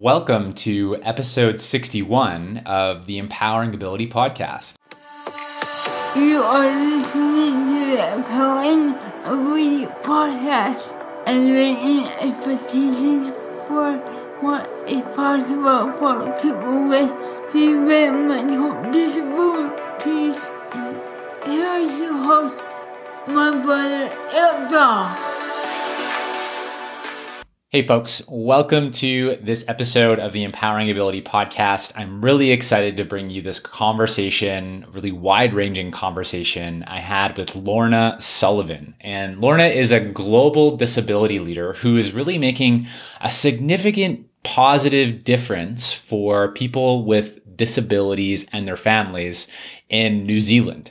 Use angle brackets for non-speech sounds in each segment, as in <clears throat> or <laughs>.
Welcome to episode 61 of the Empowering Ability Podcast. You are listening to the Empowering Ability Podcast and making expectations for what is possible for people with developmental disabilities. Here is your host, my brother Elba. Hey, folks, welcome to this episode of the Empowering Ability Podcast. I'm really excited to bring you this conversation, really wide ranging conversation I had with Lorna Sullivan. And Lorna is a global disability leader who is really making a significant positive difference for people with disabilities and their families in New Zealand.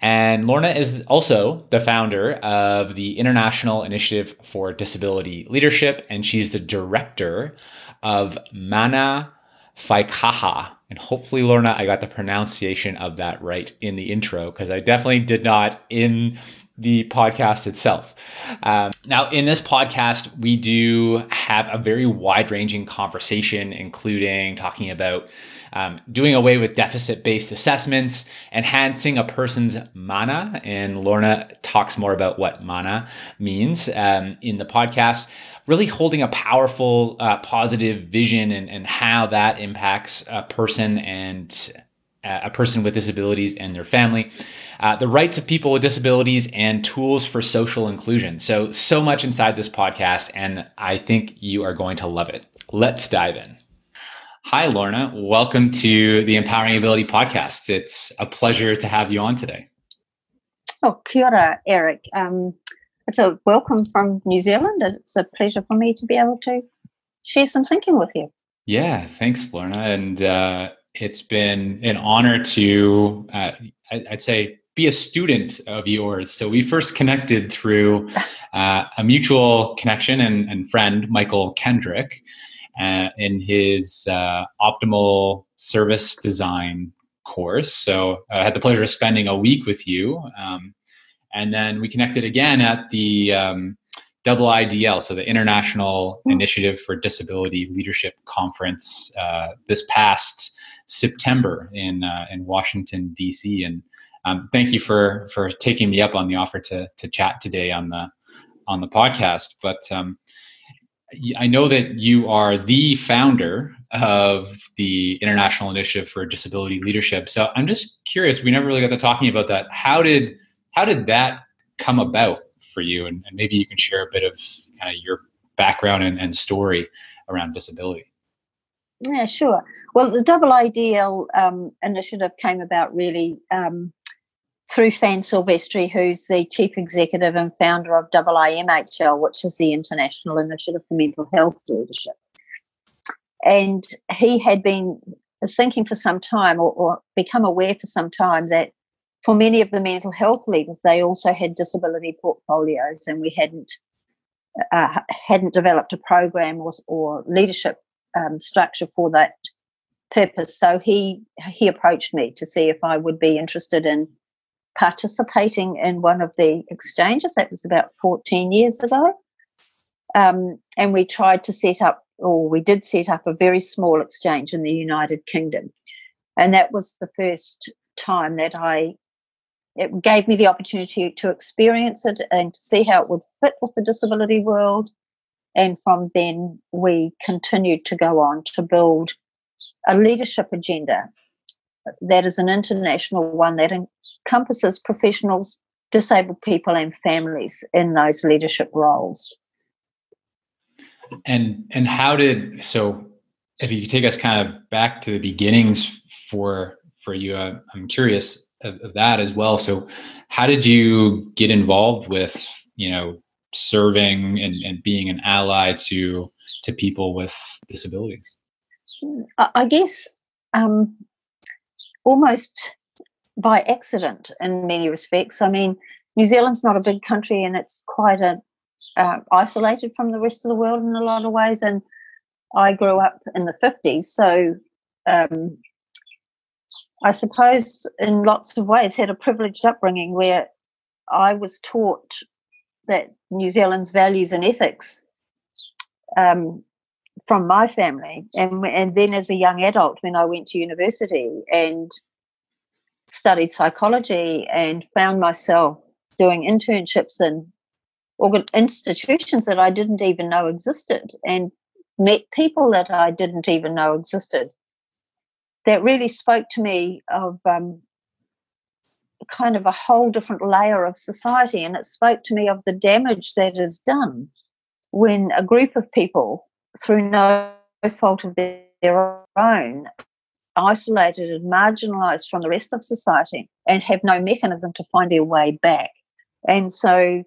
And Lorna is also the founder of the International Initiative for Disability Leadership, and she's the director of Mana Whaikaha. And hopefully, Lorna, I got the pronunciation of that right in the intro because I definitely did not in the podcast itself. Um, now, in this podcast, we do have a very wide ranging conversation, including talking about um, doing away with deficit based assessments, enhancing a person's mana. And Lorna talks more about what mana means um, in the podcast. Really holding a powerful, uh, positive vision and, and how that impacts a person and uh, a person with disabilities and their family, uh, the rights of people with disabilities, and tools for social inclusion. So, so much inside this podcast, and I think you are going to love it. Let's dive in. Hi, Lorna. Welcome to the Empowering Ability Podcast. It's a pleasure to have you on today. Oh, kia ora, Eric. Um, it's a welcome from New Zealand. It's a pleasure for me to be able to share some thinking with you. Yeah, thanks, Lorna. And uh, it's been an honor to, uh, I'd say, be a student of yours. So we first connected through uh, a mutual connection and, and friend, Michael Kendrick uh, in his uh, optimal service design course. So I had the pleasure of spending a week with you. Um, and then we connected again at the um, double IDL, so the International mm. Initiative for Disability Leadership Conference uh, this past September in uh, in Washington D.C. And um, thank you for for taking me up on the offer to to chat today on the on the podcast. But um, I know that you are the founder of the International Initiative for Disability Leadership. So I'm just curious. We never really got to talking about that. How did how did that come about for you? And, and maybe you can share a bit of kind of your background and, and story around disability. Yeah, sure. Well, the Double IDL um, initiative came about really um, through Fran Silvestri, who's the chief executive and founder of IIMHL, which is the International Initiative for Mental Health Leadership. And he had been thinking for some time or, or become aware for some time that for many of the mental health leaders, they also had disability portfolios, and we hadn't uh, hadn't developed a program or, or leadership um, structure for that purpose. So he he approached me to see if I would be interested in participating in one of the exchanges. That was about 14 years ago. Um, and we tried to set up, or we did set up a very small exchange in the United Kingdom. And that was the first time that I, it gave me the opportunity to experience it and to see how it would fit with the disability world. And from then, we continued to go on to build a leadership agenda that is an international one that encompasses professionals, disabled people, and families in those leadership roles. And and how did so? If you could take us kind of back to the beginnings for for you, uh, I'm curious of, of that as well. So, how did you get involved with you know serving and, and being an ally to to people with disabilities? I guess um, almost by accident in many respects. I mean, New Zealand's not a big country and it's quite a uh, isolated from the rest of the world in a lot of ways. And I grew up in the 50s, so um, I suppose in lots of ways had a privileged upbringing where I was taught that New Zealand's values and ethics um, from my family. And, and then as a young adult, when I went to university and studied psychology and found myself doing internships in institutions that I didn't even know existed and met people that I didn't even know existed. That really spoke to me of um, kind of a whole different layer of society, and it spoke to me of the damage that is done when a group of people, through no fault of their, their own, isolated and marginalized from the rest of society and have no mechanism to find their way back. And so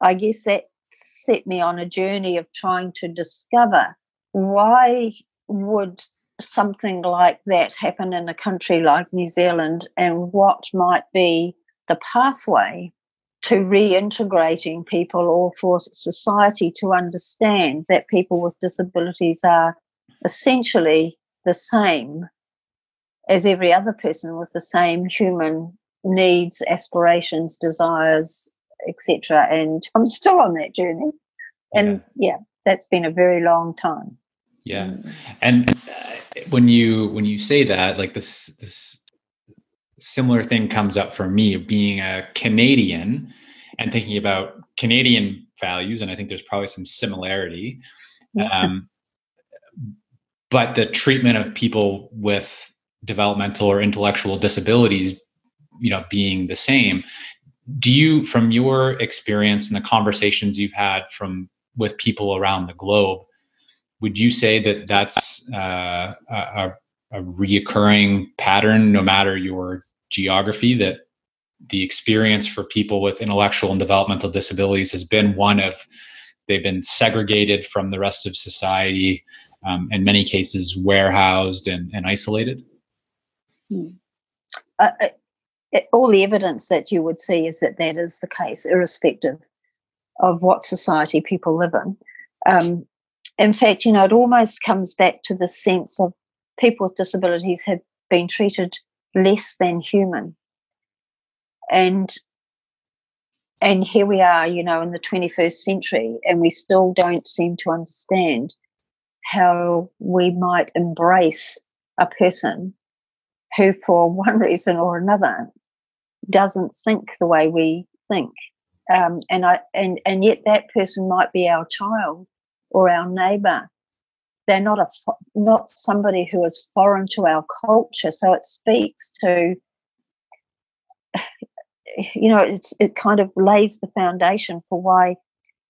I guess that set me on a journey of trying to discover why would something like that happen in a country like New Zealand and what might be the pathway to reintegrating people or for society to understand that people with disabilities are essentially the same as every other person with the same human needs, aspirations, desires, etc. And I'm still on that journey. And yeah. yeah, that's been a very long time. Yeah, mm. and uh, when you when you say that, like this this similar thing comes up for me being a Canadian and thinking about Canadian values, and I think there's probably some similarity. Yeah. Um, but the treatment of people with developmental or intellectual disabilities you know being the same. Do you from your experience and the conversations you've had from with people around the globe would you say that that's uh, a, a reoccurring pattern no matter your geography that the experience for people with intellectual and developmental disabilities has been one of they've been segregated from the rest of society um, in many cases warehoused and, and isolated Hmm. Uh, uh, it, all the evidence that you would see is that that is the case, irrespective of what society people live in. Um, in fact, you know, it almost comes back to the sense of people with disabilities have been treated less than human. And and here we are, you know, in the 21st century, and we still don't seem to understand how we might embrace a person who, for <laughs> one reason or another, doesn't think the way we think. Um, and I and and yet that person might be our child or our neighbour. They're not a not somebody who is foreign to our culture. So it speaks to <sighs> you know it's it kind of lays the foundation for why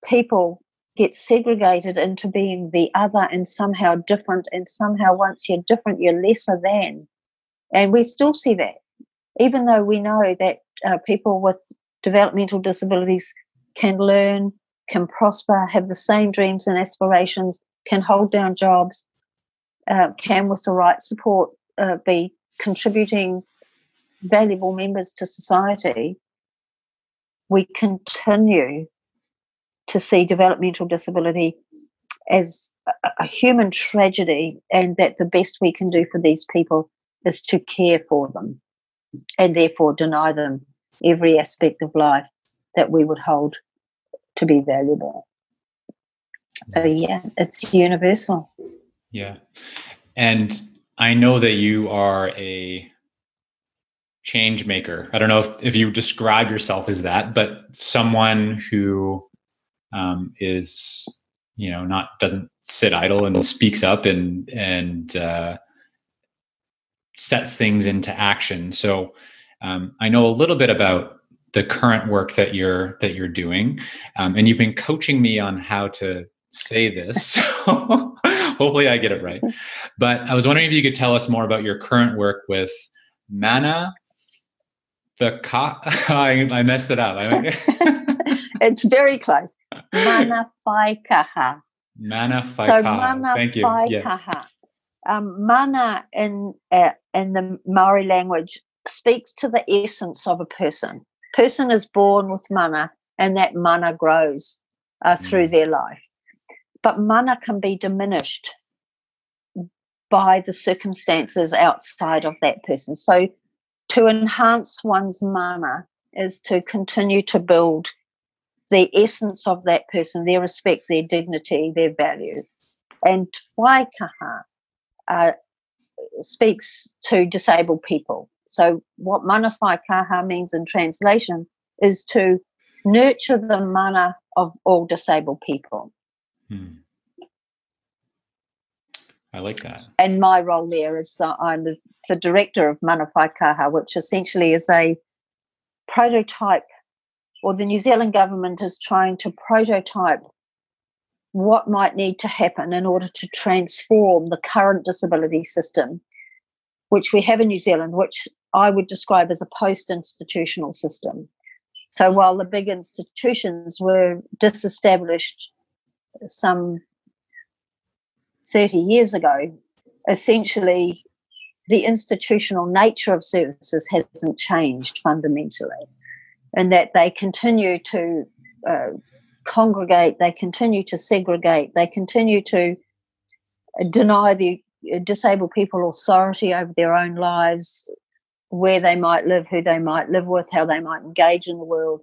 people get segregated into being the other and somehow different and somehow once you're different you're lesser than and we still see that, even though we know that uh, people with developmental disabilities can learn, can prosper, have the same dreams and aspirations, can hold down jobs, uh, can, with the right support, uh, be contributing valuable members to society. We continue to see developmental disability as a, a human tragedy, and that the best we can do for these people is to care for them and therefore deny them every aspect of life that we would hold to be valuable. So, yeah, it's universal. Yeah. And I know that you are a change maker. I don't know if, if you describe yourself as that, but someone who um, is, you know, not doesn't sit idle and speaks up and and uh, sets things into action. So um, I know a little bit about the current work that you're that you're doing, um, and you've been coaching me on how to say this. <laughs> So hopefully, I get it right. But I was wondering if you could tell us more about your current work with Mana. The co- <laughs> I, I messed it up. <laughs> it's very close. Mana Whaikaha. Mana Whaikaha. So Mana Thank you. Yeah um, mana in uh, in the Maori language speaks to the essence of a person. Person is born with mana, and that mana grows uh, through mm. their life. But mana can be diminished by the circumstances outside of that person. So, to enhance one's mana is to continue to build the essence of that person, their respect, their dignity, their value. And Whaikaha uh, speaks to disabled people. So, what mana whaikaha means in translation is to nurture the mana of all disabled people. Hmm. I like that. And my role there is uh, I'm the, the, director of Mana Whaikaha, which essentially is a prototype, or the New Zealand government is trying to prototype what might need to happen in order to transform the current disability system, which we have in New Zealand, which I would describe as a post institutional system. So while the big institutions were disestablished some 30 years ago, essentially the institutional nature of services hasn't changed fundamentally, and that they continue to uh, congregate, they continue to segregate, they continue to deny the uh, disabled people authority over their own lives, where they might live, who they might live with, how they might engage in the world.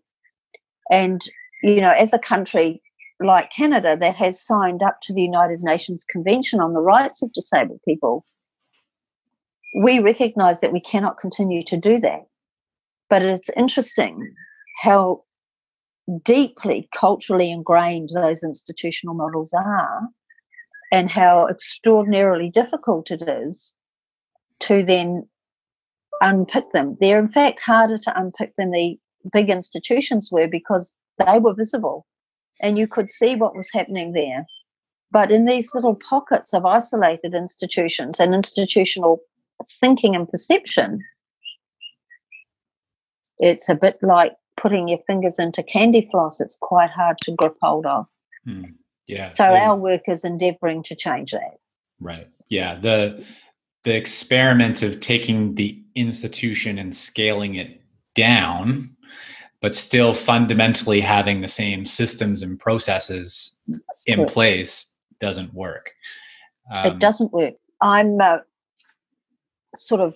And, you know, as a country, like Canada that has signed up to the United Nations Convention on the Rights of Disabled People, we recognize that we cannot continue to do that. But it's interesting how deeply culturally ingrained those institutional models are and how extraordinarily difficult it is to then unpick them. They're in fact harder to unpick than the big institutions were because they were visible and you could see what was happening there. But in these little pockets of isolated institutions and institutional thinking and perception, it's a bit like putting your fingers into candy floss. It's quite hard to grip hold of. Hmm. Yeah. So yeah. our work is endeavoring to change that. Right. Yeah. The the experiment of taking the institution and scaling it down but still fundamentally having the same systems and processes That's in correct. place doesn't work. Um, it doesn't work. I'm uh, sort of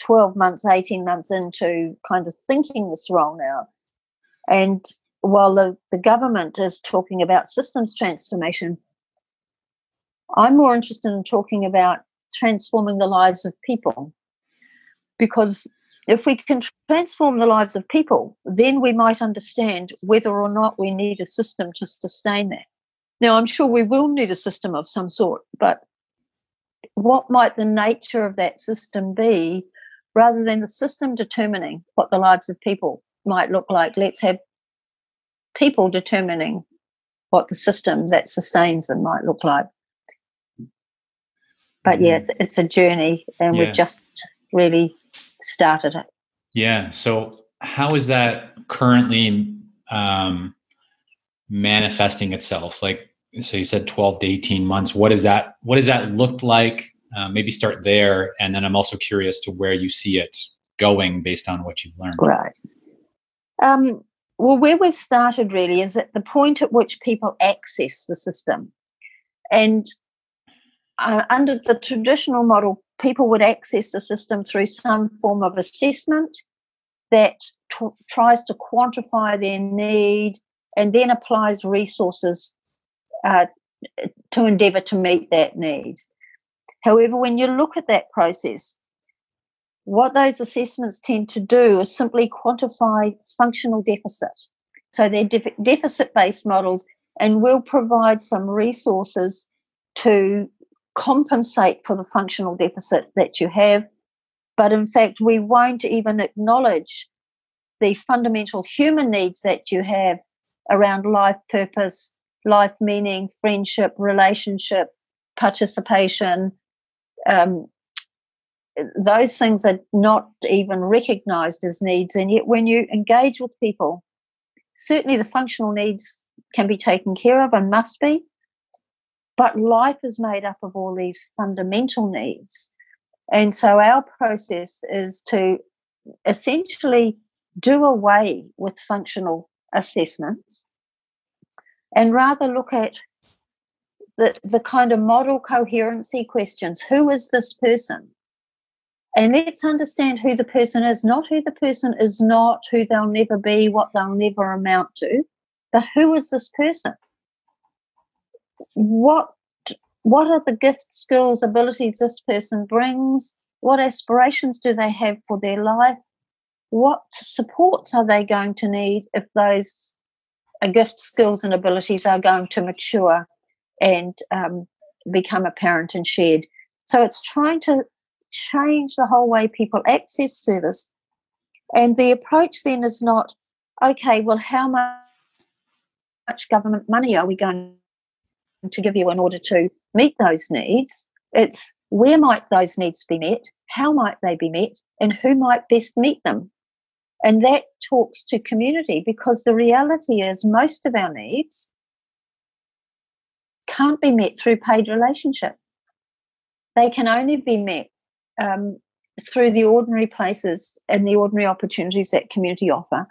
12 months, 18 months into kind of thinking this role now. And while the, the government is talking about systems transformation, I'm more interested in talking about transforming the lives of people because if we can transform the lives of people, then we might understand whether or not we need a system to sustain that. Now, I'm sure we will need a system of some sort, but what might the nature of that system be rather than the system determining what the lives of people might look like? Let's have people determining what the system that sustains them might look like. But yeah, mm-hmm. it's, it's a journey, and yeah. we've just really started it. Yeah. So how is that currently um, manifesting itself? Like, so you said 12 to 18 months. What is that, what does that look like? Uh, maybe start there. And then I'm also curious to where you see it going based on what you've learned. Right. Um, well, where we've started really is at the point at which people access the system. And uh, under the traditional model, people would access the system through some form of assessment that t- tries to quantify their need and then applies resources uh, to endeavour to meet that need. However, when you look at that process, what those assessments tend to do is simply quantify functional deficit. So they're def- deficit based models and will provide some resources to compensate for the functional deficit that you have. But in fact, we won't even acknowledge the fundamental human needs that you have around life purpose, life meaning, friendship, relationship, participation. Um, those things are not even recognized as needs. And yet, when you engage with people, certainly the functional needs can be taken care of and must be. But life is made up of all these fundamental needs. And so our process is to essentially do away with functional assessments and rather look at the, the kind of model coherency questions. Who is this person? And let's understand who the person is, not who the person is not, who they'll never be, what they'll never amount to, but who is this person? what what are the gifts, skills, abilities this person brings? What aspirations do they have for their life? What supports are they going to need if those uh, gifts, skills, and abilities are going to mature and um, become apparent and shared? So it's trying to change the whole way people access service. And the approach then is not, okay, well, how much government money are we going to give you in order to meet those needs? It's where might those needs be met? How might they be met? And who might best meet them? And that talks to community because the reality is most of our needs can't be met through paid relationship. They can only be met um, through the ordinary places and the ordinary opportunities that community offer.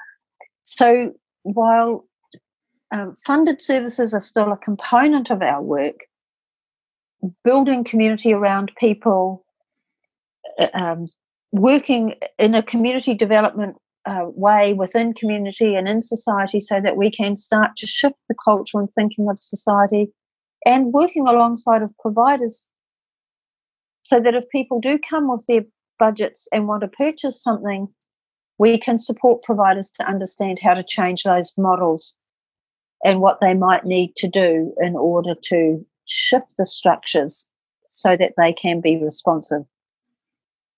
So while um, funded services are still a component of our work, building community around people, uh, um, working in a community development uh, way within community and in society so that we can start to shift the culture and thinking of society and working alongside of providers so that if people do come with their budgets and want to purchase something, we can support providers to understand how to change those models and what they might need to do in order to shift the structures so that they can be responsive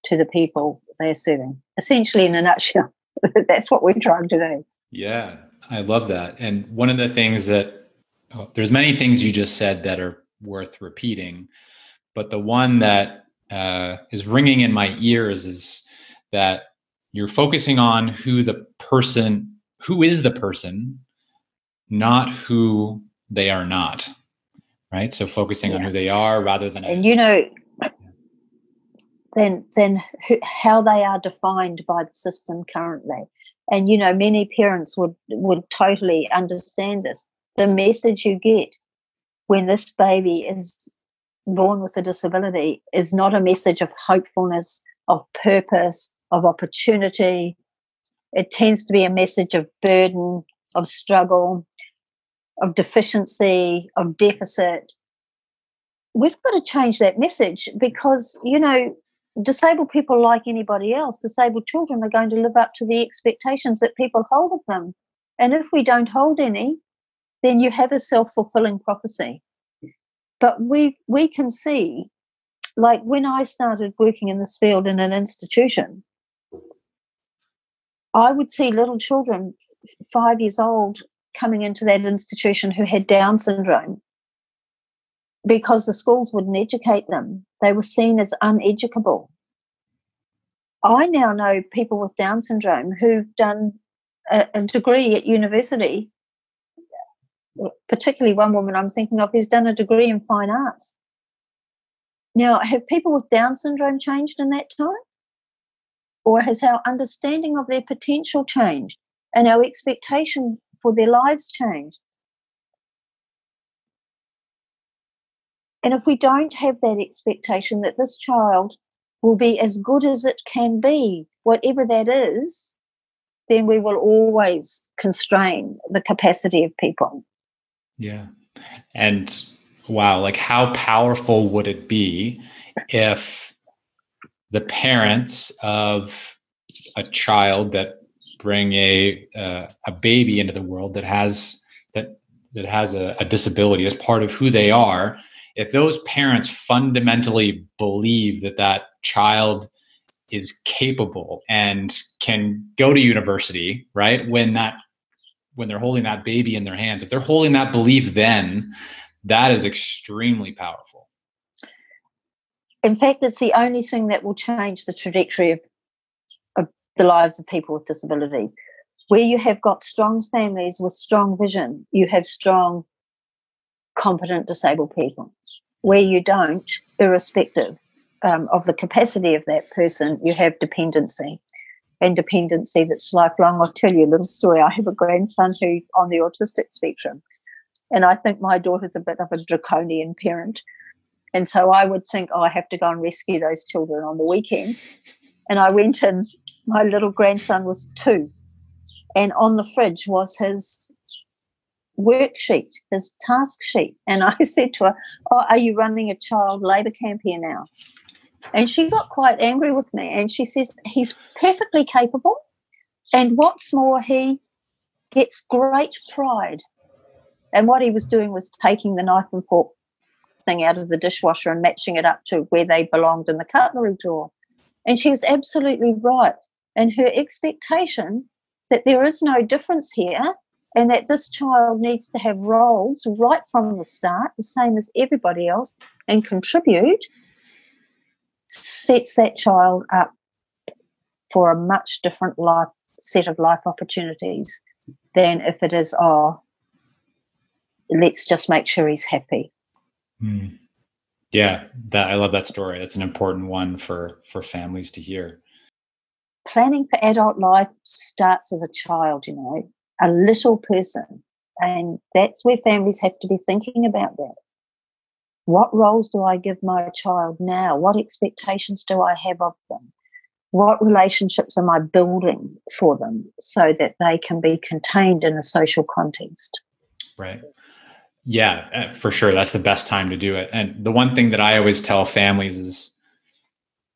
to the people they're serving. Essentially, in a nutshell, <laughs> that's what we're trying to do. Yeah, I love that. And one of the things that oh, there's many things you just said that are worth repeating, but the one that uh, is ringing in my ears is that you're focusing on who the person, who is the person, not who they are not. Right. So focusing yeah. on who they are rather than. And you know, then then who, how they are defined by the system currently. And you know, many parents would would totally understand this. The message you get when this baby is born with a disability is not a message of hopefulness, of purpose, of opportunity. It tends to be a message of burden, of struggle, of deficiency, of deficit. We've got to change that message because, you know, disabled people, like anybody else, disabled children are going to live up to the expectations that people hold of them. And if we don't hold any, then you have a self fulfilling prophecy. But we we can see, like when I started working in this field in an institution, I would see little children, five years old, coming into that institution who had Down syndrome because the schools wouldn't educate them. They were seen as uneducable. I now know people with Down syndrome who've done a, a degree at university particularly one woman I'm thinking of who's done a degree in fine arts. Now, have people with Down syndrome changed in that time? Or has our understanding of their potential changed and our expectation for their lives changed? And if we don't have that expectation that this child will be as good as it can be, whatever that is, then we will always constrain the capacity of people. Yeah. And wow, like how powerful would it be if the parents of a child that bring a uh, a baby into the world that has that that has a, a disability as part of who they are if those parents fundamentally believe that that child is capable and can go to university right when that when they're holding that baby in their hands if they're holding that belief then that is extremely powerful. In fact it's the only thing that will change the trajectory of, of the lives of people with disabilities. Where you have got strong families with strong vision you have strong competent disabled people. Where you don't irrespective um, of the capacity of that person you have dependency and dependency that's lifelong. I'll tell you a little story. I have a grandson who's on the autistic spectrum, and I think my daughter's a bit of a draconian parent. And so I would think, oh, I have to go and rescue those children on the weekends. And I went and my little grandson was two, and on the fridge was his worksheet, his task sheet. And <laughs> I said to her, Oh, are you running a child labour camp here now? And she got quite angry with me. And she says, He's perfectly capable. And what's more, he gets great pride. And what he was doing was taking the knife and fork thing out of the dishwasher and matching it up to where they belonged in the cutlery drawer. And she was absolutely right. And her expectation that there is no difference here and that this child needs to have roles right from the start, the same as everybody else, and contribute, sets that child up for a much different life set of life opportunities than if it is, oh, let's just make sure he's happy. Mm. Yeah, that I love that story. That's an important one for for families to hear. Planning for adult life starts as a child, you know, a little person. And that's where families have to be thinking about that. What roles do I give my child now? What expectations do I have of them? What relationships am I building for them so that they can be contained in a social context? Right. Yeah, uh, for sure. That's the best time to do it. And the one thing that I always tell families is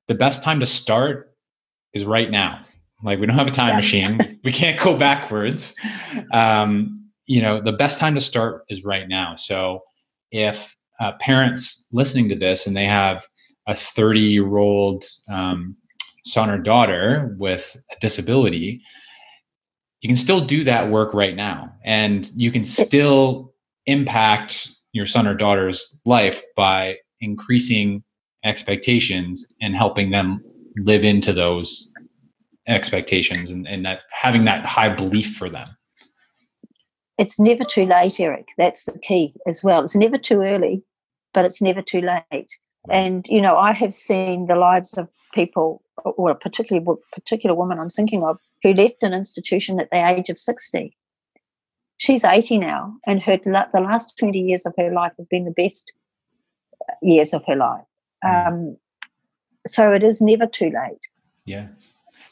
the best time to start is right now. Like we don't have a time yeah. machine. <laughs> we can't go backwards. Um, you know, the best time to start is right now. So if uh, parents listening to this and they have a 30 year old um, son or daughter with a disability, you can still do that work right now. And you can still impact your son or daughter's life by increasing expectations and helping them live into those expectations and, and that having that high belief for them it's never too late eric that's the key as well it's never too early but it's never too late and you know i have seen the lives of people or a particularly particular woman i'm thinking of who left an institution at the age of 60 she's 80 now, and her the last 20 years of her life have been the best years of her life. Hmm. Um, so it is never too late. Yeah.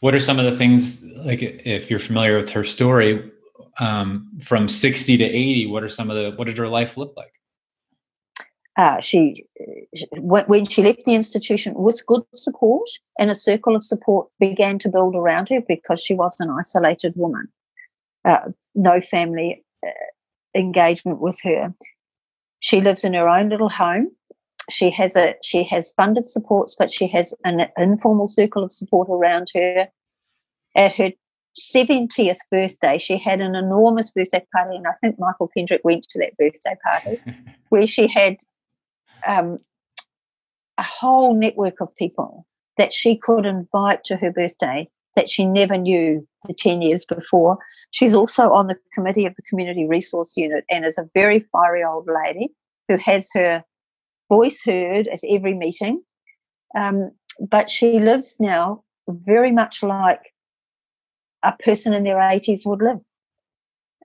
What are some of the things like if you're familiar with her story um, from 60 to 80? What are some of the what did her life look like? Uh, she, when she left the institution with good support and a circle of support began to build around her because she was an isolated woman uh, no family uh, engagement with her. She lives in her own little home. She has a she has funded supports, but she has an informal circle of support around her. At her 70th birthday, she had an enormous birthday party, and I think Michael Kendrick went to that birthday party, <laughs> where she had um, a whole network of people that she could invite to her birthday that she never knew the 10 years before. She's also on the committee of the Community Resource Unit and is a very fiery old lady who has her voice heard at every meeting. Um, but she lives now very much like a person in their 80s would live.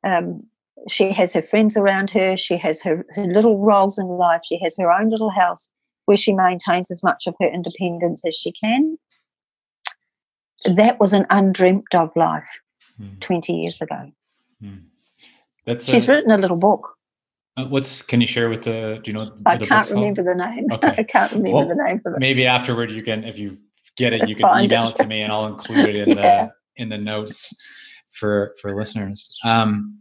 Um, she has her friends around her, she has her, her little roles in life, she has her own little house where she maintains as much of her independence as she can that was an undreamt of life mm. 20 years ago. Mm. That's She's a, written a little book. Uh, what's can you share with the do you know I can't remember called? the name. <laughs> Okay. I can't remember well, the name it. Maybe afterward you can if you get it you can email it. it. to me and I'll include it in <laughs> yeah. In the notes for for listeners. Um,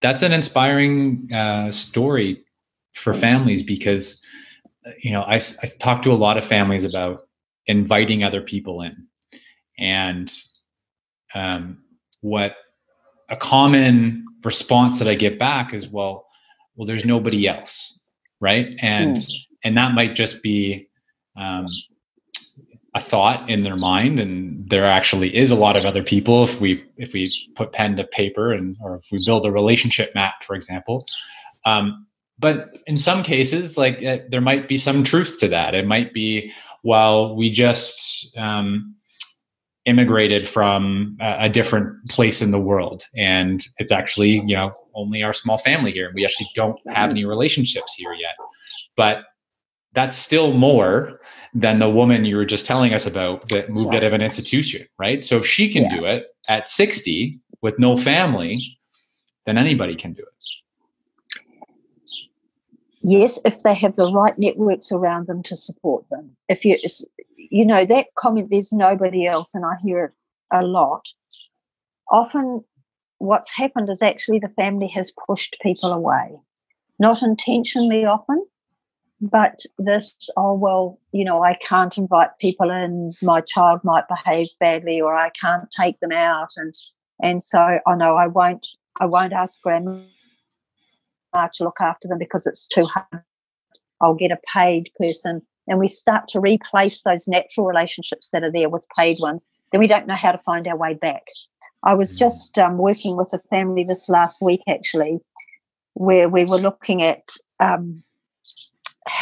that's an inspiring uh, story for families because you know I, I talk to a lot of families about inviting other people in and um, what a common response that I get back is, well, well, there's nobody else, right? And mm. and that might just be um, a thought in their mind, and there actually is a lot of other people. If we if we put pen to paper, and or if we build a relationship map, for example. Um, but in some cases, like uh, there might be some truth to that. It might be, well, we just um, immigrated from a, different place in the world and it's actually you know only our small family here we actually don't have any relationships here yet but that's still more than the woman you were just telling us about that moved out of an institution right so if she can yeah. do it at 60 with no family then anybody can do it yes, if they have the right networks around them to support them. If you, you know, that comment, there's nobody else, and I hear it a lot. Often, what's happened is actually the family has pushed people away, not intentionally often, but this, oh, well, you know, I can't invite people in, my child might behave badly, or I can't take them out. And, and so, I oh, know I won't, I won't ask grandma to look after them because it's too hard. I'll get a paid person. And we start to replace those natural relationships that are there with paid ones. Then we don't know how to find our way back. I was mm. just um, working with a family this last week, actually, where we were looking at um,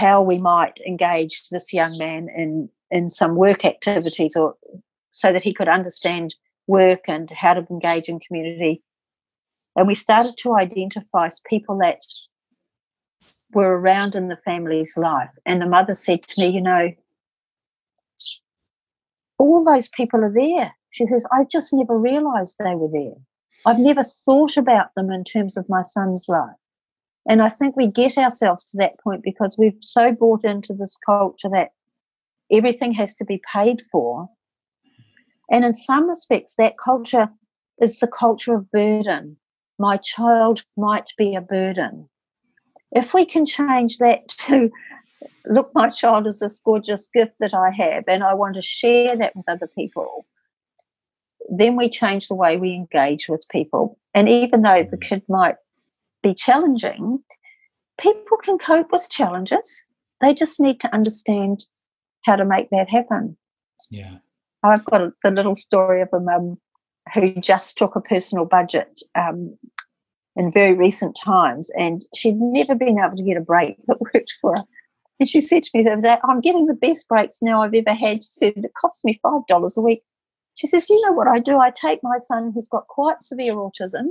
how we might engage this young man in in some work activities, or so that he could understand work and how to engage in community and we started to identify people that were around in the family's life. And the mother said to me, You know, all those people are there. She says, I just never realized they were there. I've never thought about them in terms of my son's life. And I think we get ourselves to that point because we've so bought into this culture that everything has to be paid for. And in some respects, that culture is the culture of burden my child might be a burden. If we can change that to, look, my child is this gorgeous gift that I have, and I want to share that with other people, then we change the way we engage with people. And even though the kid might be challenging, people can cope with challenges. They just need to understand how to make that happen. Yeah. I've got a, the little story of a mum who just took a personal budget um, in very recent times, and she'd never been able to get a break that worked for her. And she said to me the other day, I'm getting the best breaks now I've ever had. She said, It costs me $5 a week. She says, You know what I do? I take my son who's got quite severe autism.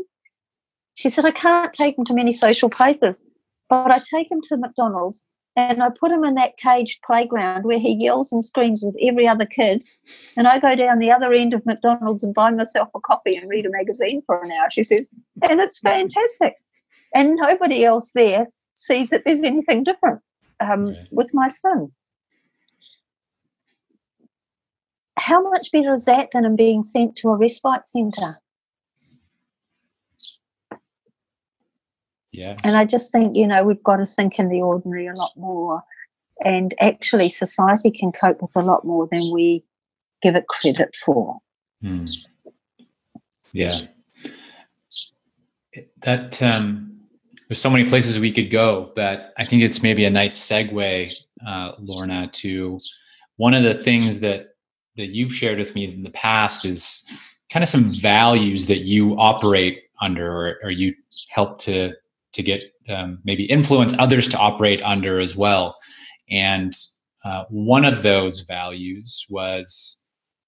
She said, I can't take him to many social places, but I take him to McDonald's and I put him in that caged playground where he yells and screams with every other kid. And I go down the other end of McDonald's and buy myself a coffee and read a magazine for an hour, she says. And it's fantastic. And nobody else there sees that there's anything different um, with my son. How much better is that than him being sent to a respite centre? Yeah. And I just think, you know, we've got to think in the ordinary a lot more. And actually, society can cope with a lot more than we give it credit for. Hmm. Yeah. That, um, there's so many places we could go, but I think it's maybe a nice segue, uh, Lorna, to one of the things that that you've shared with me in the past is kind of some values that you operate under or, or you help to to get um, maybe influence others to operate under as well. And uh, one of those values was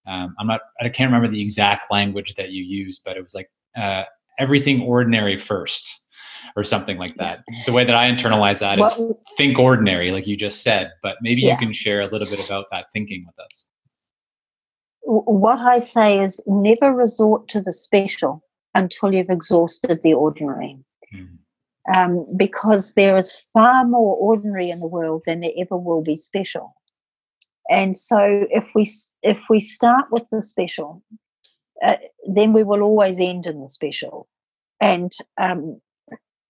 um, I'm not I can't remember the exact language that you used, but it was like uh, everything ordinary first or something like that. The way that I internalize that is well, think ordinary, like you just said. But maybe yeah. you can share a little bit about that thinking with us. What I say is never resort to the special until you've exhausted the ordinary. Mm um, because there is far more ordinary in the world than there ever will be special. And so, if we if we start with the special, uh, then we will always end in the special. And um,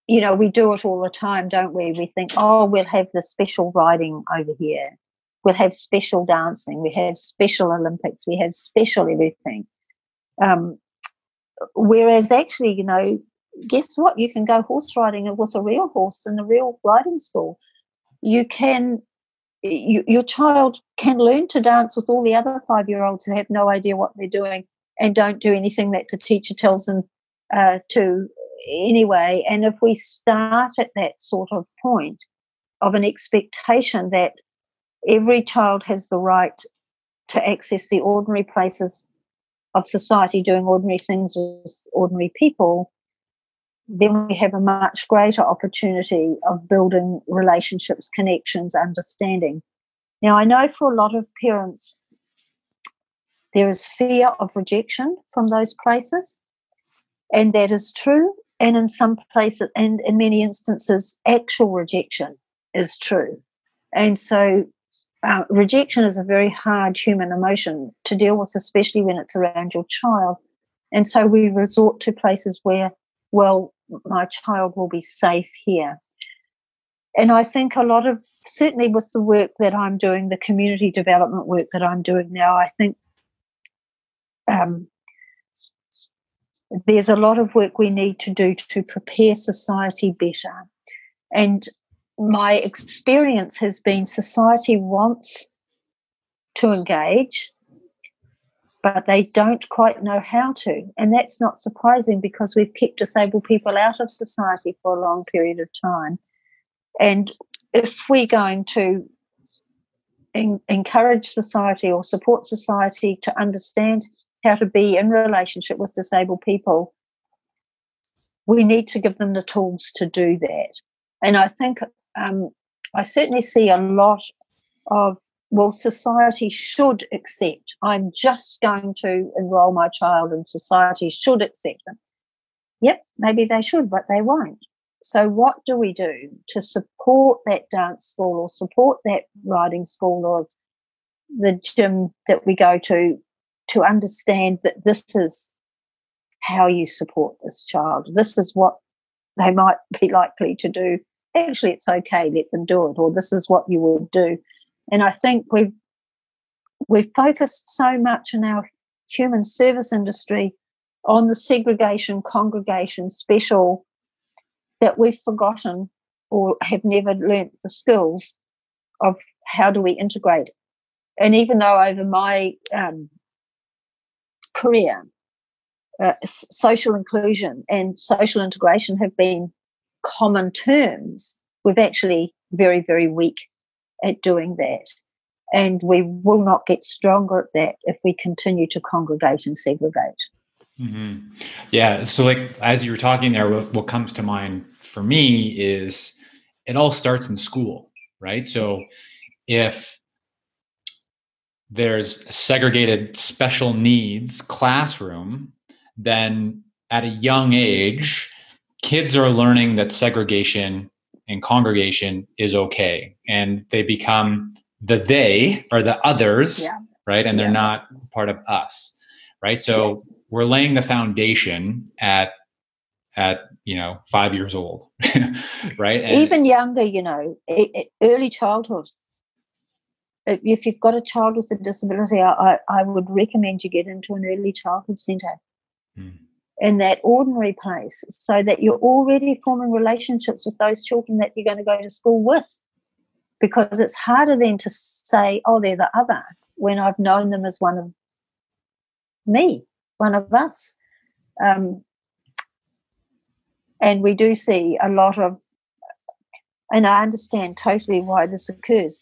you know, we do it all the time, don't we? We think, oh, we'll have the special riding over here. We'll have special dancing. We have special Olympics. We have special everything. Um, whereas actually, you know, guess what? You can go horse riding with a real horse in a real riding school. You can, you, your child can learn to dance with all the other five year olds who have no idea what they're doing and don't do anything that the teacher tells them uh, to anyway. And if we start at that sort of point of an expectation that every child has the right to access the ordinary places of society doing ordinary things with ordinary people, then we have a much greater opportunity of building relationships, connections, understanding. Now, I know for a lot of parents, there is fear of rejection from those places, and that is true. And in some places, and in many instances, actual rejection. is true. And so uh, rejection is a very hard human emotion to deal with, especially when it's around your child. And so we resort to places where, well, my child will be safe here. And I think a lot of, certainly with the work that I'm doing, the community development work that I'm doing now, I think um, there's a lot of work we need to do to prepare society better. And my experience has been society wants to engage, but they don't quite know how to. And that's not surprising because we've kept disabled people out of society for a long period of time. And if we're going to in, encourage society or support society to understand how to be in relationship with disabled people, we need to give them the tools to do that. And I think um, I certainly see a lot of, well, society should accept. I'm just going to enroll my child and society should accept them. Yep, maybe they should, but they won't. So, what do we do to support that dance school or support that riding school or the gym that we go to to understand that this is how you support this child? This is what they might be likely to do actually it's okay, let them do it, or this is what you would do. And I think we've we've focused so much in our human service industry on the segregation, congregation, special that we've forgotten or have never learnt the skills of how do we integrate. And even though over my um, career, uh, social inclusion and social integration have been common terms, we've actually very, very weak at doing that. And we will not get stronger at that if we continue to congregate and segregate. Mm-hmm. Yeah. So, like, as you were talking there, what, what comes to mind for me is it all starts in school, right? So, if there's a segregated special needs classroom, then at a young age, kids are learning that segregation and congregation is okay. And they become the they or the others yeah. right? And they're not part of us right? So we're laying the foundation at at you know five years old <laughs> right? And even younger you know early childhood. If you've got a child with a disability i, I would recommend you get into an early childhood center hmm in that ordinary place so that you're already forming relationships with those children that you're going to go to school with. Because it's harder then to say, oh, they're the other, when I've known them as one of me, one of us. Um, and we do see a lot of, and I understand totally why this occurs.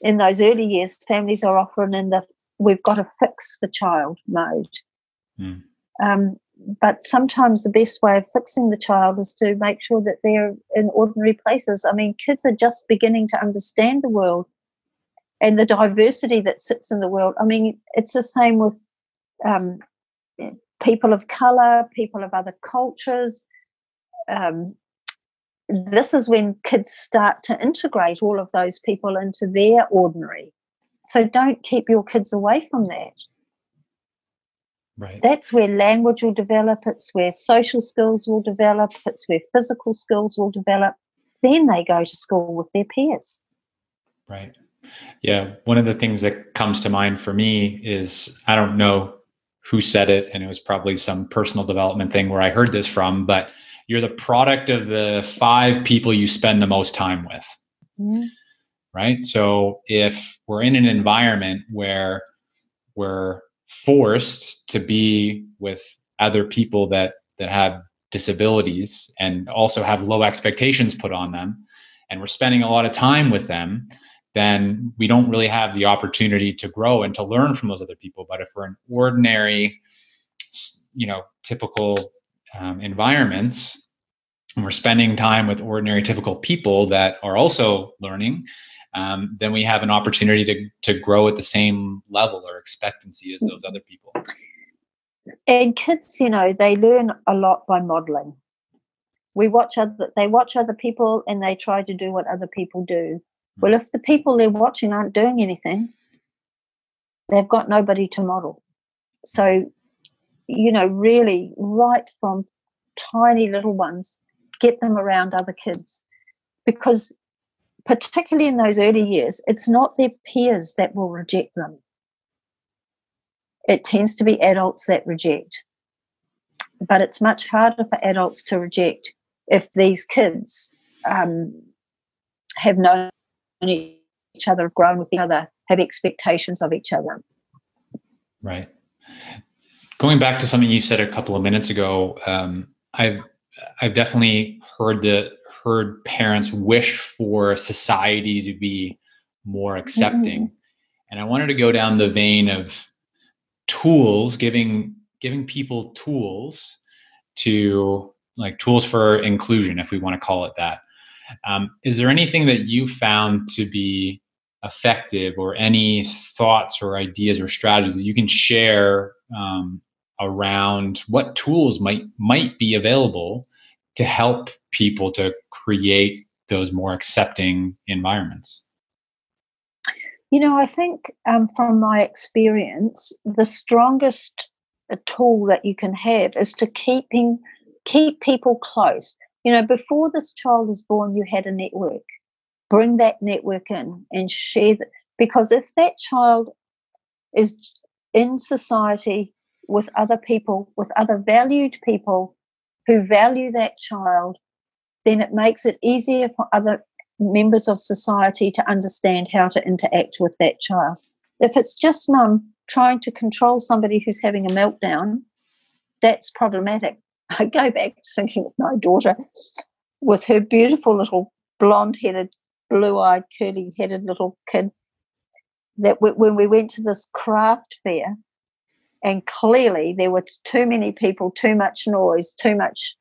In those early years, families are often in the we've got to fix the child mode. Mm. Um, but sometimes the best way of fixing the child is to make sure that they're in ordinary places. I mean, kids are just beginning to understand the world and the diversity that sits in the world. I mean, it's the same with um, people of color, people of other cultures. Um, this is when kids start to integrate all of those people into their ordinary. So don't keep your kids away from that. Right. That's where language will develop, it's where social skills will develop, it's where physical skills will develop. Then they go to school with their peers. Right. Yeah. One of the things that comes to mind for me is I don't know who said it, and it was probably some personal development thing where I heard this from, but you're the product of the five people you spend the most time with. Mm-hmm. Right. So if we're in an environment where we're forced to be with other people that that have disabilities and also have low expectations put on them and we're spending a lot of time with them then we don't really have the opportunity to grow and to learn from those other people. But if we're in ordinary you know typical um, environments and we're spending time with ordinary typical people that are also learning um, then we have an opportunity to, to grow at the same level or expectancy as those other people. And kids, you know, they learn a lot by modeling. we watch other they watch other people and they try to do what other people do well if the people they're watching aren't doing anything they've got nobody to model so you know really right from tiny little ones get them around other kids because particularly in those early years it's not their peers that will reject them it tends to be adults that reject but it's much harder for adults to reject if these kids um, have known each other, have grown with each other, have expectations of each other. Right. Going back to something you said a couple of minutes ago, um, I've I've definitely heard the heard parents wish for society to be more accepting, mm-hmm. and I wanted to go down the vein of tools, giving giving people tools to like tools for inclusion, if we want to call it that. Um, is there anything that you found to be effective or any thoughts or ideas or strategies that you can share um, around what tools might might be available to help people to create those more accepting environments you know i think um, from my experience the strongest tool that you can have is to keeping keep people close. You know, before this child was born, you had a network. Bring that network in and share that. Because if that child is in society with other people, with other valued people who value that child, then it makes it easier for other members of society to understand how to interact with that child. If it's just mum trying to control somebody who's having a meltdown, that's problematic. <laughs> I go back thinking of my daughter with her beautiful little blonde headed, blue eyed, curly headed little kid. That when we went to this craft fair, and clearly there were too many people, too much noise, too much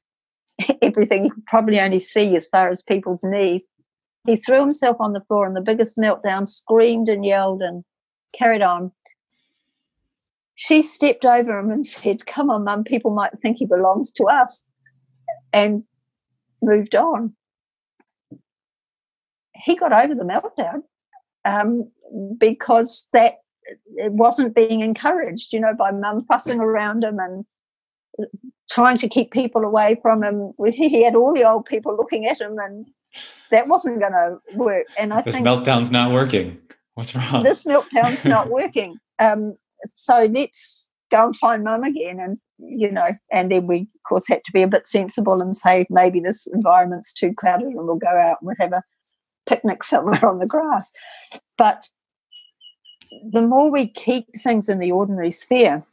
<laughs> everything you could probably only see as far as people's knees. He threw himself on the floor in the biggest meltdown, screamed and yelled and carried on she stepped over him and <laughs> said, Come on, mum, people might think he belongs to us, and moved on. He got over the meltdown um, because that it wasn't being encouraged, you know, by mum fussing around him and trying to keep people away from him. <laughs> He had all the old people looking at him, and that wasn't going to work. And I think this think meltdown's not working. What's wrong? This meltdown's not <laughs> working. Um, so let's go and find mum again and you know and then we of course had to be a bit sensible and say maybe this environment's too crowded and we'll go out and we'll have a picnic somewhere on the grass but the more we keep things in the ordinary sphere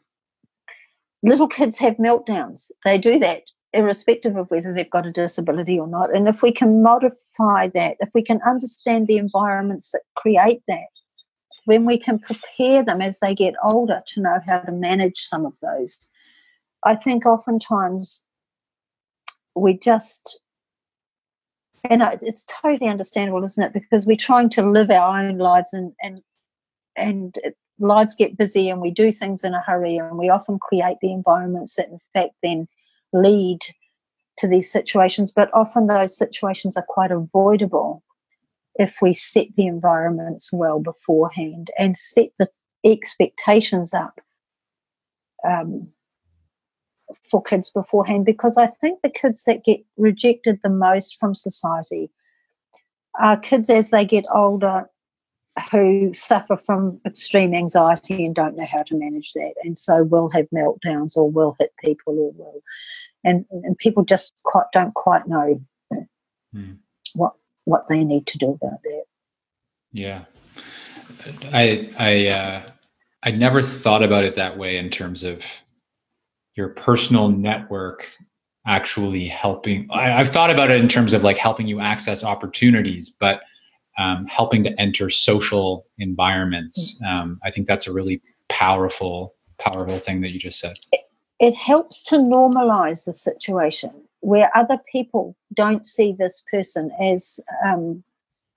little kids have meltdowns they do that irrespective of whether they've got a disability or not and if we can modify that if we can understand the environments that create that when we can prepare them as they get older to know how to manage some of those. I think oftentimes we just, and it's totally understandable, isn't it? Because we're trying to live our own lives and, and, and lives get busy and we do things in a hurry and we often create the environments that in fact then lead to these situations. But often those situations are quite avoidable if we set the environments well beforehand and set the expectations up um, for kids beforehand because I think the kids that get rejected the most from society are kids as they get older who suffer from extreme anxiety and don't know how to manage that and so will have meltdowns or will hit people or will and, and people just quite don't quite know mm. what what they need to do about that. Yeah, I I uh, I never thought about it that way in terms of your personal network actually helping. I, have thought about it in terms of like helping you access opportunities, but um, helping to enter social environments. Mm. Um, I think that's a really powerful, powerful thing that you just said. It, it helps to normalize the situation where other people don't see this person as um,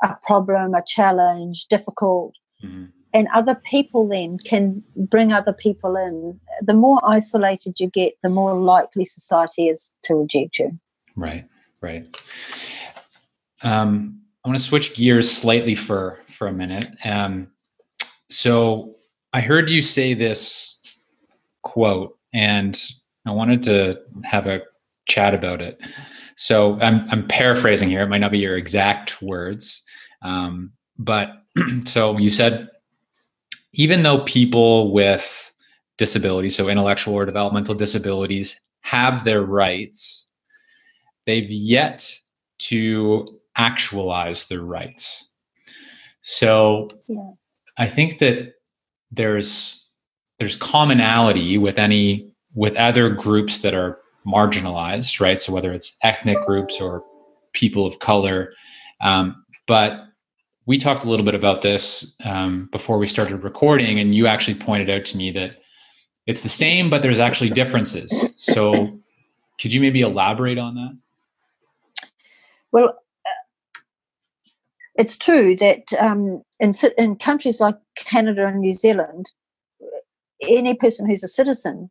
a problem, a challenge, difficult. Mm-hmm. And other people then can bring other people in. The more isolated you get, the more likely society is to reject you. Right. Right. Um, I want to switch gears slightly for for a minute. Um, so I heard you say this quote, and I wanted to have a chat about it. So I'm I'm paraphrasing here. It might not be your exact words, um, but <clears throat> so you said even though people with disabilities, so intellectual or developmental disabilities, have their rights, they've yet to actualize their rights. So yeah. I think that there's there's commonality with any with other groups that are marginalized, right? So whether it's ethnic groups or people of color, um, but we talked a little bit about this um, before we started recording, and you actually pointed out to me that it's the same, but there's actually differences. So, could you maybe elaborate on that? Well, it's true that um, in, in countries like Canada and New Zealand, any person who's a citizen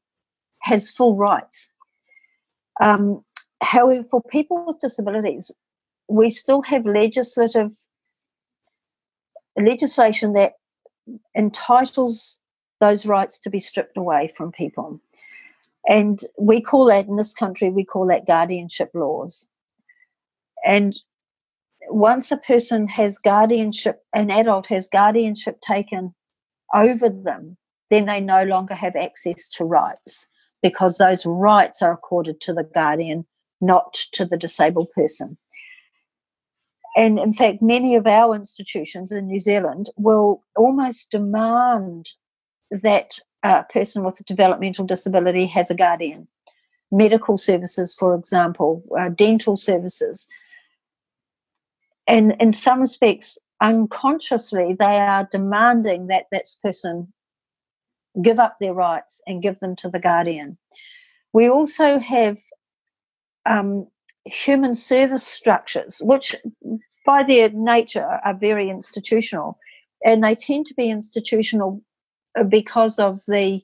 has full rights. Um, however, for people with disabilities, we still have legislative legislation that entitles those rights to be stripped away from people. And we call that in this country, we call that guardianship laws. And once a person has guardianship, an adult has guardianship taken over them, then they no longer have access to rights because those rights are accorded to the guardian, not to the disabled person. And in fact, many of our institutions in New Zealand will almost demand that a person with a developmental disability has a guardian. Medical services, for example, uh, dental services. And in some respects, unconsciously, they are demanding that this person give up their rights and give them to the guardian. We also have um, human service structures, which by their nature are very institutional. And they tend to be institutional uh, because of the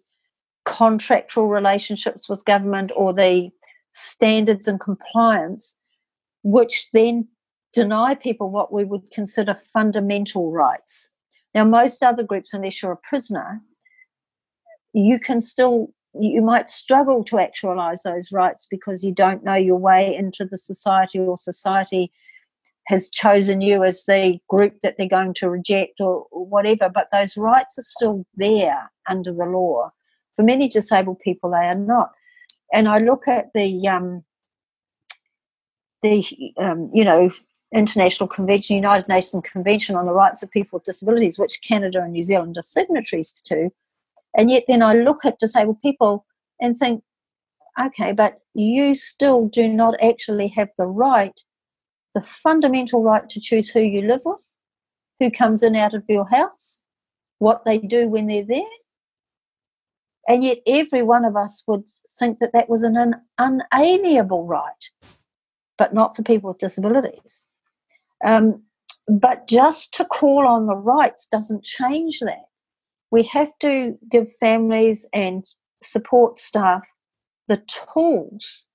contractual relationships with government or the standards and compliance, which then deny people what we would consider fundamental rights. Now, most other groups, unless you're a prisoner, you can still you might struggle to actualize those rights because you don't know your way into the society or society has chosen you as the group that they're going to reject or, whatever but those rights are still there under the law for many disabled people they are not and i look at the um, the um, you know international convention united nations convention on the rights of people with disabilities which canada and new zealand are signatories to and yet then I look at disabled people and think, okay, but you still do not actually have the right, the fundamental right to choose who you live with, who comes in out of your house, what they do when they're there. And yet every one of us would think that that was an unalienable right, but not for people with disabilities. Um, but just to call on the rights doesn't change that we have to give families and support staff the tools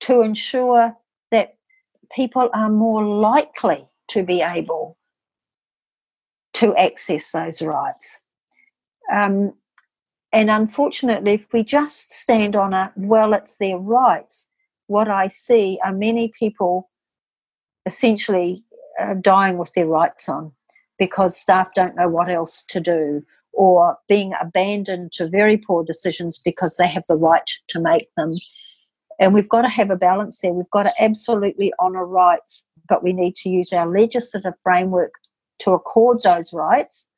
to ensure that people are more likely to be able to access those rights. Um, and unfortunately, if we just stand on a, well, it's their rights, what I see are many people essentially uh, dying with their rights on because staff don't know what else to do or being abandoned to very poor decisions because they have the right to make them. And we've got to have a balance there. We've got to absolutely honour rights, but we need to use our legislative framework to accord those rights.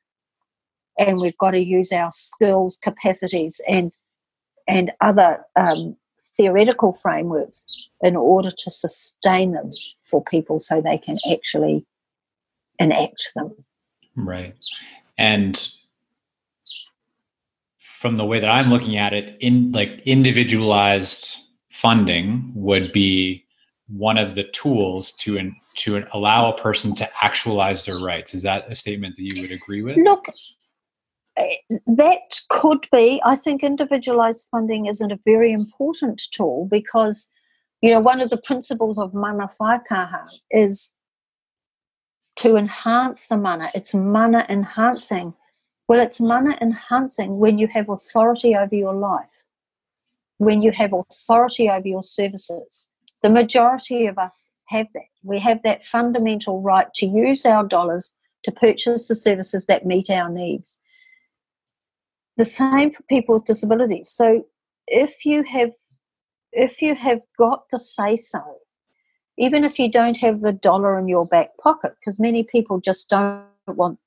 And we've got to use our skills, capacities, and and other um, theoretical frameworks in order to sustain them for people so they can actually enact them. Right. And from the way that I'm looking at it, in like individualized funding would be one of the tools to in, to allow a person to actualize their rights. Is that a statement that you would agree with? Look, that could be. I think individualized funding isn't a very important tool because You know, one of the principles of mana whaikaha is to enhance the mana. It's mana enhancing. Well, it's mana enhancing when you have authority over your life, when you have authority over your services. The majority of us have that. We have that fundamental right to use our dollars to purchase the services that meet our needs. The same for people with disabilities. So if you have if you have got the say so, even if you don't have the dollar in your back pocket, because many people just don't want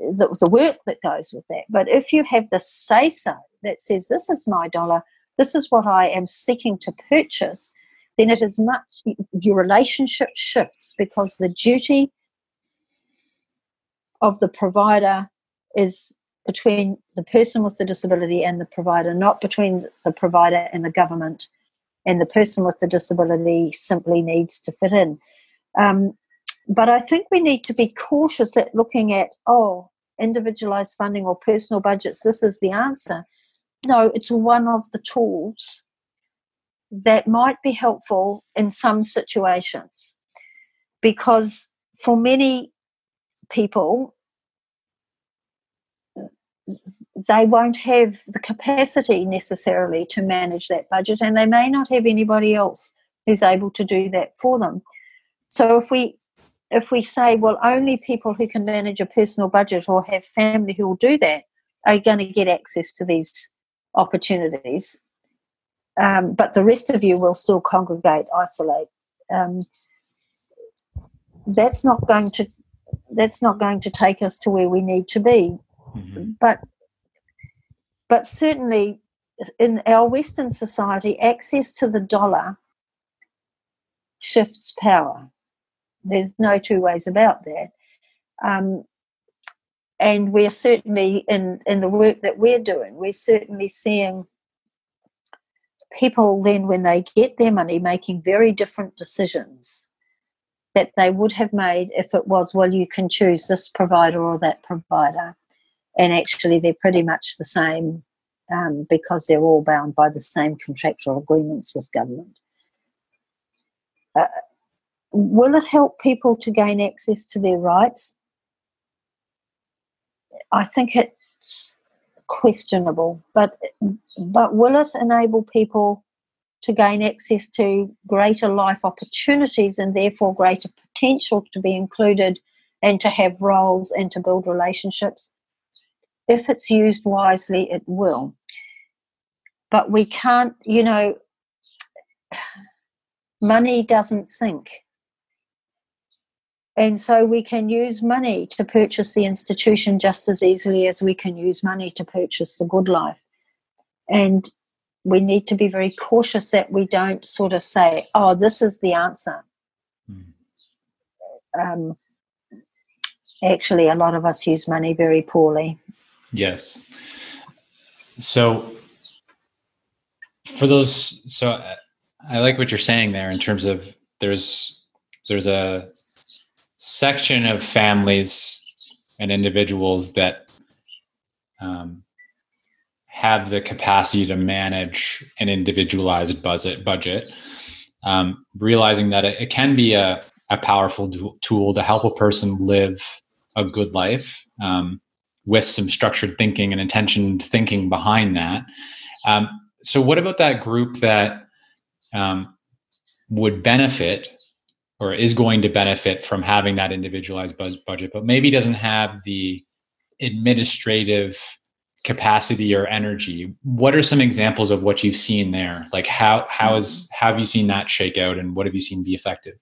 the, the work that goes with that. But if you have the say so that says, This is my dollar, this is what I am seeking to purchase, then it is much, your relationship shifts because the duty of the provider is between the person with the disability and the provider, not between the provider and the government. And the person with the disability simply needs to fit in. Um, but I think we need to be cautious at looking at, oh, individualized funding or personal budgets, this is the answer. No, it's one of the tools that might be helpful in some situations because for many people, they won't have the capacity necessarily to manage that budget and they may not have anybody else who's able to do that for them. So if we if we say well only people who can manage a personal budget or have family who will do that are going to get access to these opportunities um, but the rest of you will still congregate isolate um, that's not going to that's not going to take us to where we need to be mm-hmm. but but certainly in our Western society, access to the dollar shifts power. There's no two ways about that. Um, and we're certainly in, in the work that we're doing, we're certainly seeing people then, when they get their money, making very different decisions that they would have made if it was, well, you can choose this provider or that provider and actually they're pretty much the same um, because they're all bound by the same contractual agreements with government. Uh, will it help people to gain access to their rights? I think it's questionable, but but will it enable people to gain access to greater life opportunities and therefore greater potential to be included and to have roles and to build relationships? If it's used wisely, it will. But we can't, you know, <sighs> money doesn't think. And so we can use money to purchase the institution just as easily as we can use money to purchase the good life. And we need to be very cautious that we don't sort of say, oh, this is the answer. Mm. Um, actually, a lot of us use money very poorly. Yes. So for those, so I like what you're saying there in terms of there's there's a section of families and individuals that um, have the capacity to manage an individualized budget budget um, realizing that it, it, can be a, a powerful tool to help a person live a good life um, with some structured thinking and intentioned thinking behind that. Um, so, what about that group that um, would benefit or is going to benefit from having that individualized budget, but maybe doesn't have the administrative capacity or energy? What are some examples of what you've seen there? Like how how is how have you seen that shake out, and what have you seen be effective?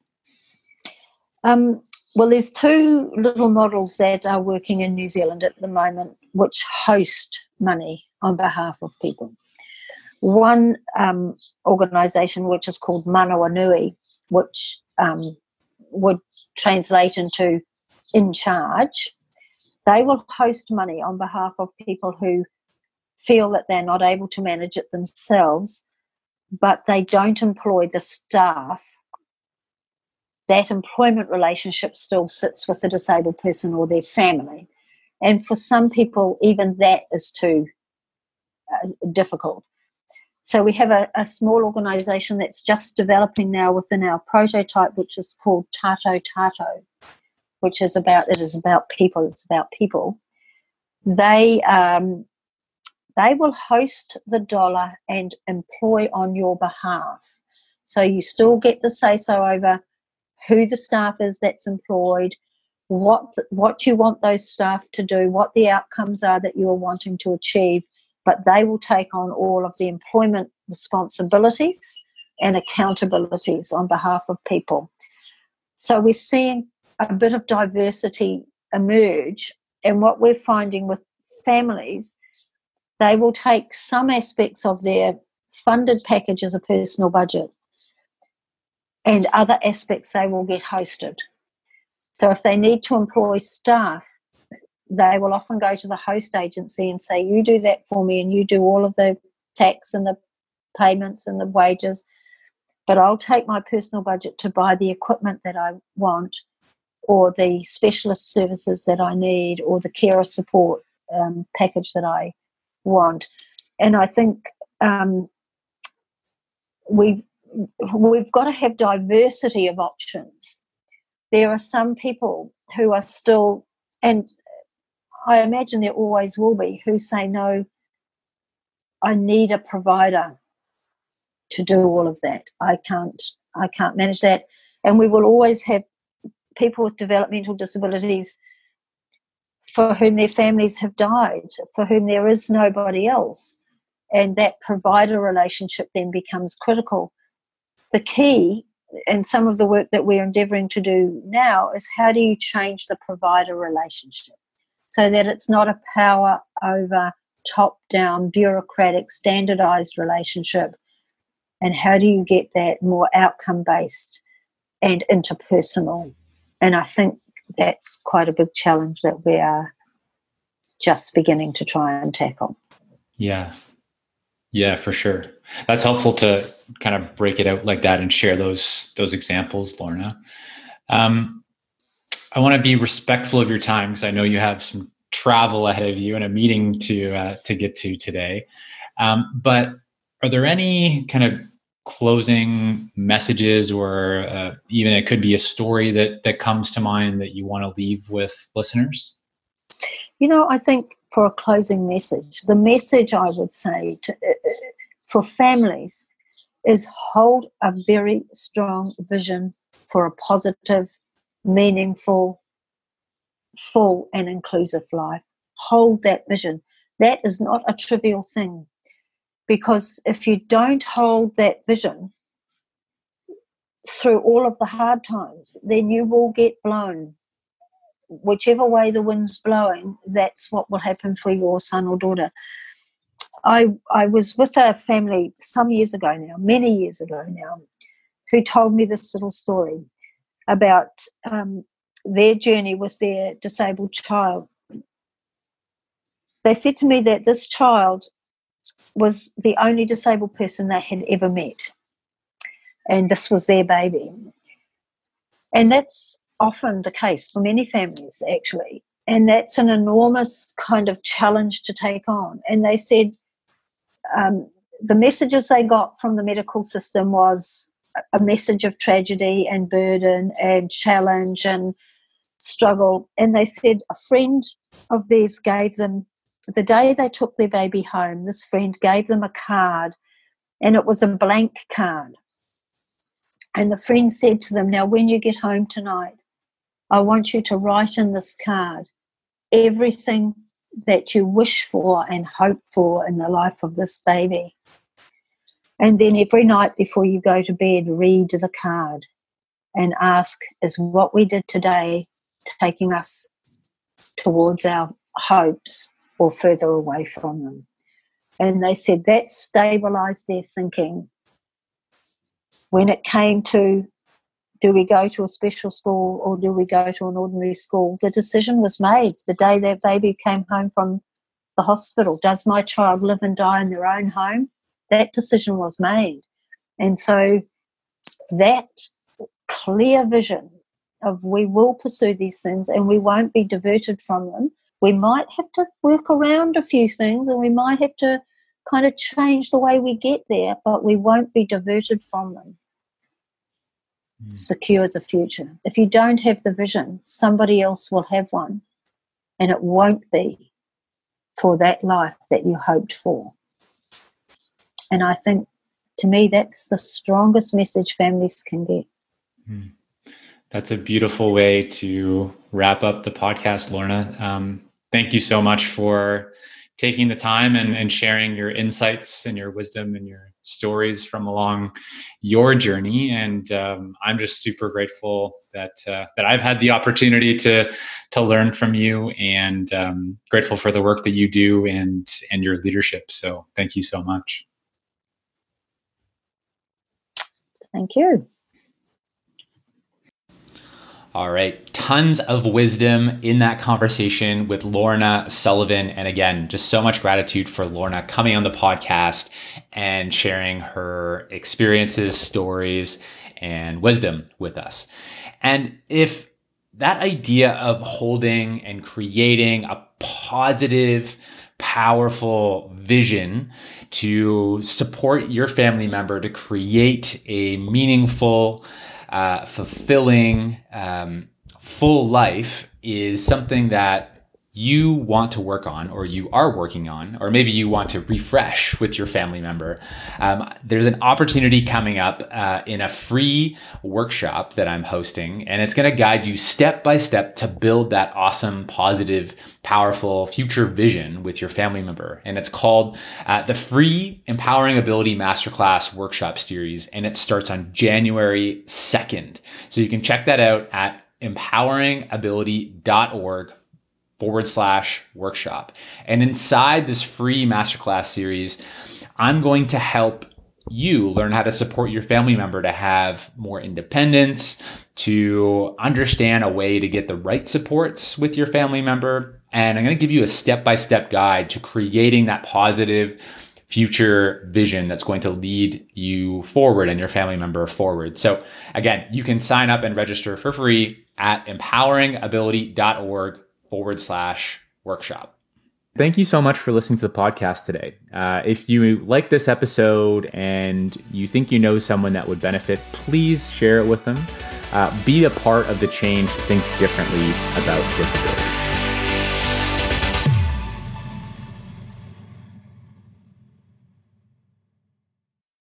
Um, well, there's two little models that are working in New Zealand at the moment, which host money on behalf of people. One um, organisation, which is called Manawanui, which um, would translate into in charge, they will host money on behalf of people who feel that they're not able to manage it themselves, but they don't employ the staff that employment relationship still sits with the disabled person or their family. And for some people, even that is too uh, difficult. So we have a, a small organisation that's just developing now within our prototype, which is called Tato Tato, which is about it is about people. It's about people. They um, they will host the dollar and employ on your behalf. So you still get the say so over who the staff is that's employed, what what you want those staff to do, what the outcomes are that you are wanting to achieve, but they will take on all of the employment responsibilities and accountabilities on behalf of people. So we're seeing a bit of diversity emerge, and what we're finding with families, they will take some aspects of their funded package as a personal budget, and other aspects they will get hosted. So if they need to employ staff, they will often go to the host agency and say, You do that for me, and you do all of the tax and the payments and the wages. But I'll take my personal budget to buy the equipment that I want, or the specialist services that I need, or the carer support um, package that I want. And I think um, we we've got to have diversity of options there are some people who are still, and I imagine there always will be, who say, no, I need a provider to do all of that. I can't, I can't manage that. And we will always have people with developmental disabilities for whom their families have died, for whom there is nobody else. And that provider relationship then becomes critical. The key and some of the work that we're endeavoring to do now is how do you change the provider relationship so that it's not a power over top down bureaucratic standardized relationship? And how do you get that more outcome based and interpersonal? And i think that's quite a big challenge that we are just beginning to try and tackle. Yeah. Yeah, for sure. That's helpful to kind of break it out like that and share those those examples, Lorna. Um, I want to be respectful of your time because I know you have some travel ahead of you and a meeting to uh, to get to today. Um, but are there any kind of closing messages, or uh, even it could be a story that that comes to mind that you want to leave with listeners? You know, I think for a closing message, the message I would say to, for families is hold a very strong vision for a positive, meaningful, full, and inclusive life. Hold that vision. That is not a trivial thing because if you don't hold that vision through all of the hard times, then you will get blown whichever way the wind's blowing, that's what will happen for your son or daughter. I I was with a family some years ago now, many years ago now, who told me this little story about um, their journey with their disabled child. They said to me that this child was the only disabled person they had ever met, and this was their baby. And that's often the case for many families, actually. And that's an enormous kind of challenge to take on. And they said um, the messages they got from the medical system was a message of tragedy and burden and challenge and struggle. And they said a friend of theirs gave them, the day they took their baby home, this friend gave them a card, and it was a blank card. And the friend said to them, Now, when you get home tonight, I want you to write in this card everything that you wish for and hope for in the life of this baby. And then every night before you go to bed, read the card and ask Is what we did today taking us towards our hopes or further away from them? And they said that stabilized their thinking. When it came to do we go to a special school or do we go to an ordinary school? The decision was made the day that baby came home from the hospital. Does my child live and die in their own home? That decision was made. And so that clear vision of we will pursue these things and we won't be diverted from them. We might have to work around a few things and we might have to kind of change the way we get there, but we won't be diverted from them. Mm. Secures the future. If you don't have the vision, somebody else will have one, and it won't be for that life that you hoped for. And I think to me, that's the strongest message families can get. Mm. That's a beautiful way to wrap up the podcast, Lorna. Um, thank you so much for taking the time and, and sharing your insights and your wisdom and your stories from along your journey. And um, I'm just super grateful that uh, that I've had the opportunity to to learn from you, and um, grateful for the work that you do and and your leadership. So thank you so much. Thank you. All right. Tons of wisdom in that conversation with Lorna Sullivan. And again, just so much gratitude for Lorna coming on the podcast and sharing her experiences, stories, and wisdom with us. And if that idea of holding and creating a positive, powerful vision to support your family member to create a meaningful, uh, fulfilling, um, full life is something that you want to work on or you are working on, or maybe you want to refresh with your family member, um, there's an opportunity coming up uh, in a free workshop that I'm hosting, and it's going to guide you step by step to build that awesome, positive, powerful future vision with your family member. And it's called uh, the Free Empowering Ability Masterclass Workshop Series, and it starts on January 2nd. So you can check that out at empoweringability.org forward slash workshop. And inside this free masterclass series, I'm going to help you learn how to support your family member to have more independence, to understand a way to get the right supports with your family member. And I'm going to give you a step by step guide to creating that positive future vision that's going to lead you forward and your family member forward. So, again, you can sign up and register for free at empoweringability.org forward slash workshop. Thank you so much for listening to the podcast today. Uh, if you like this episode and you think you know someone that would benefit, please share it with them. Uh, be a part of the change think differently about disability.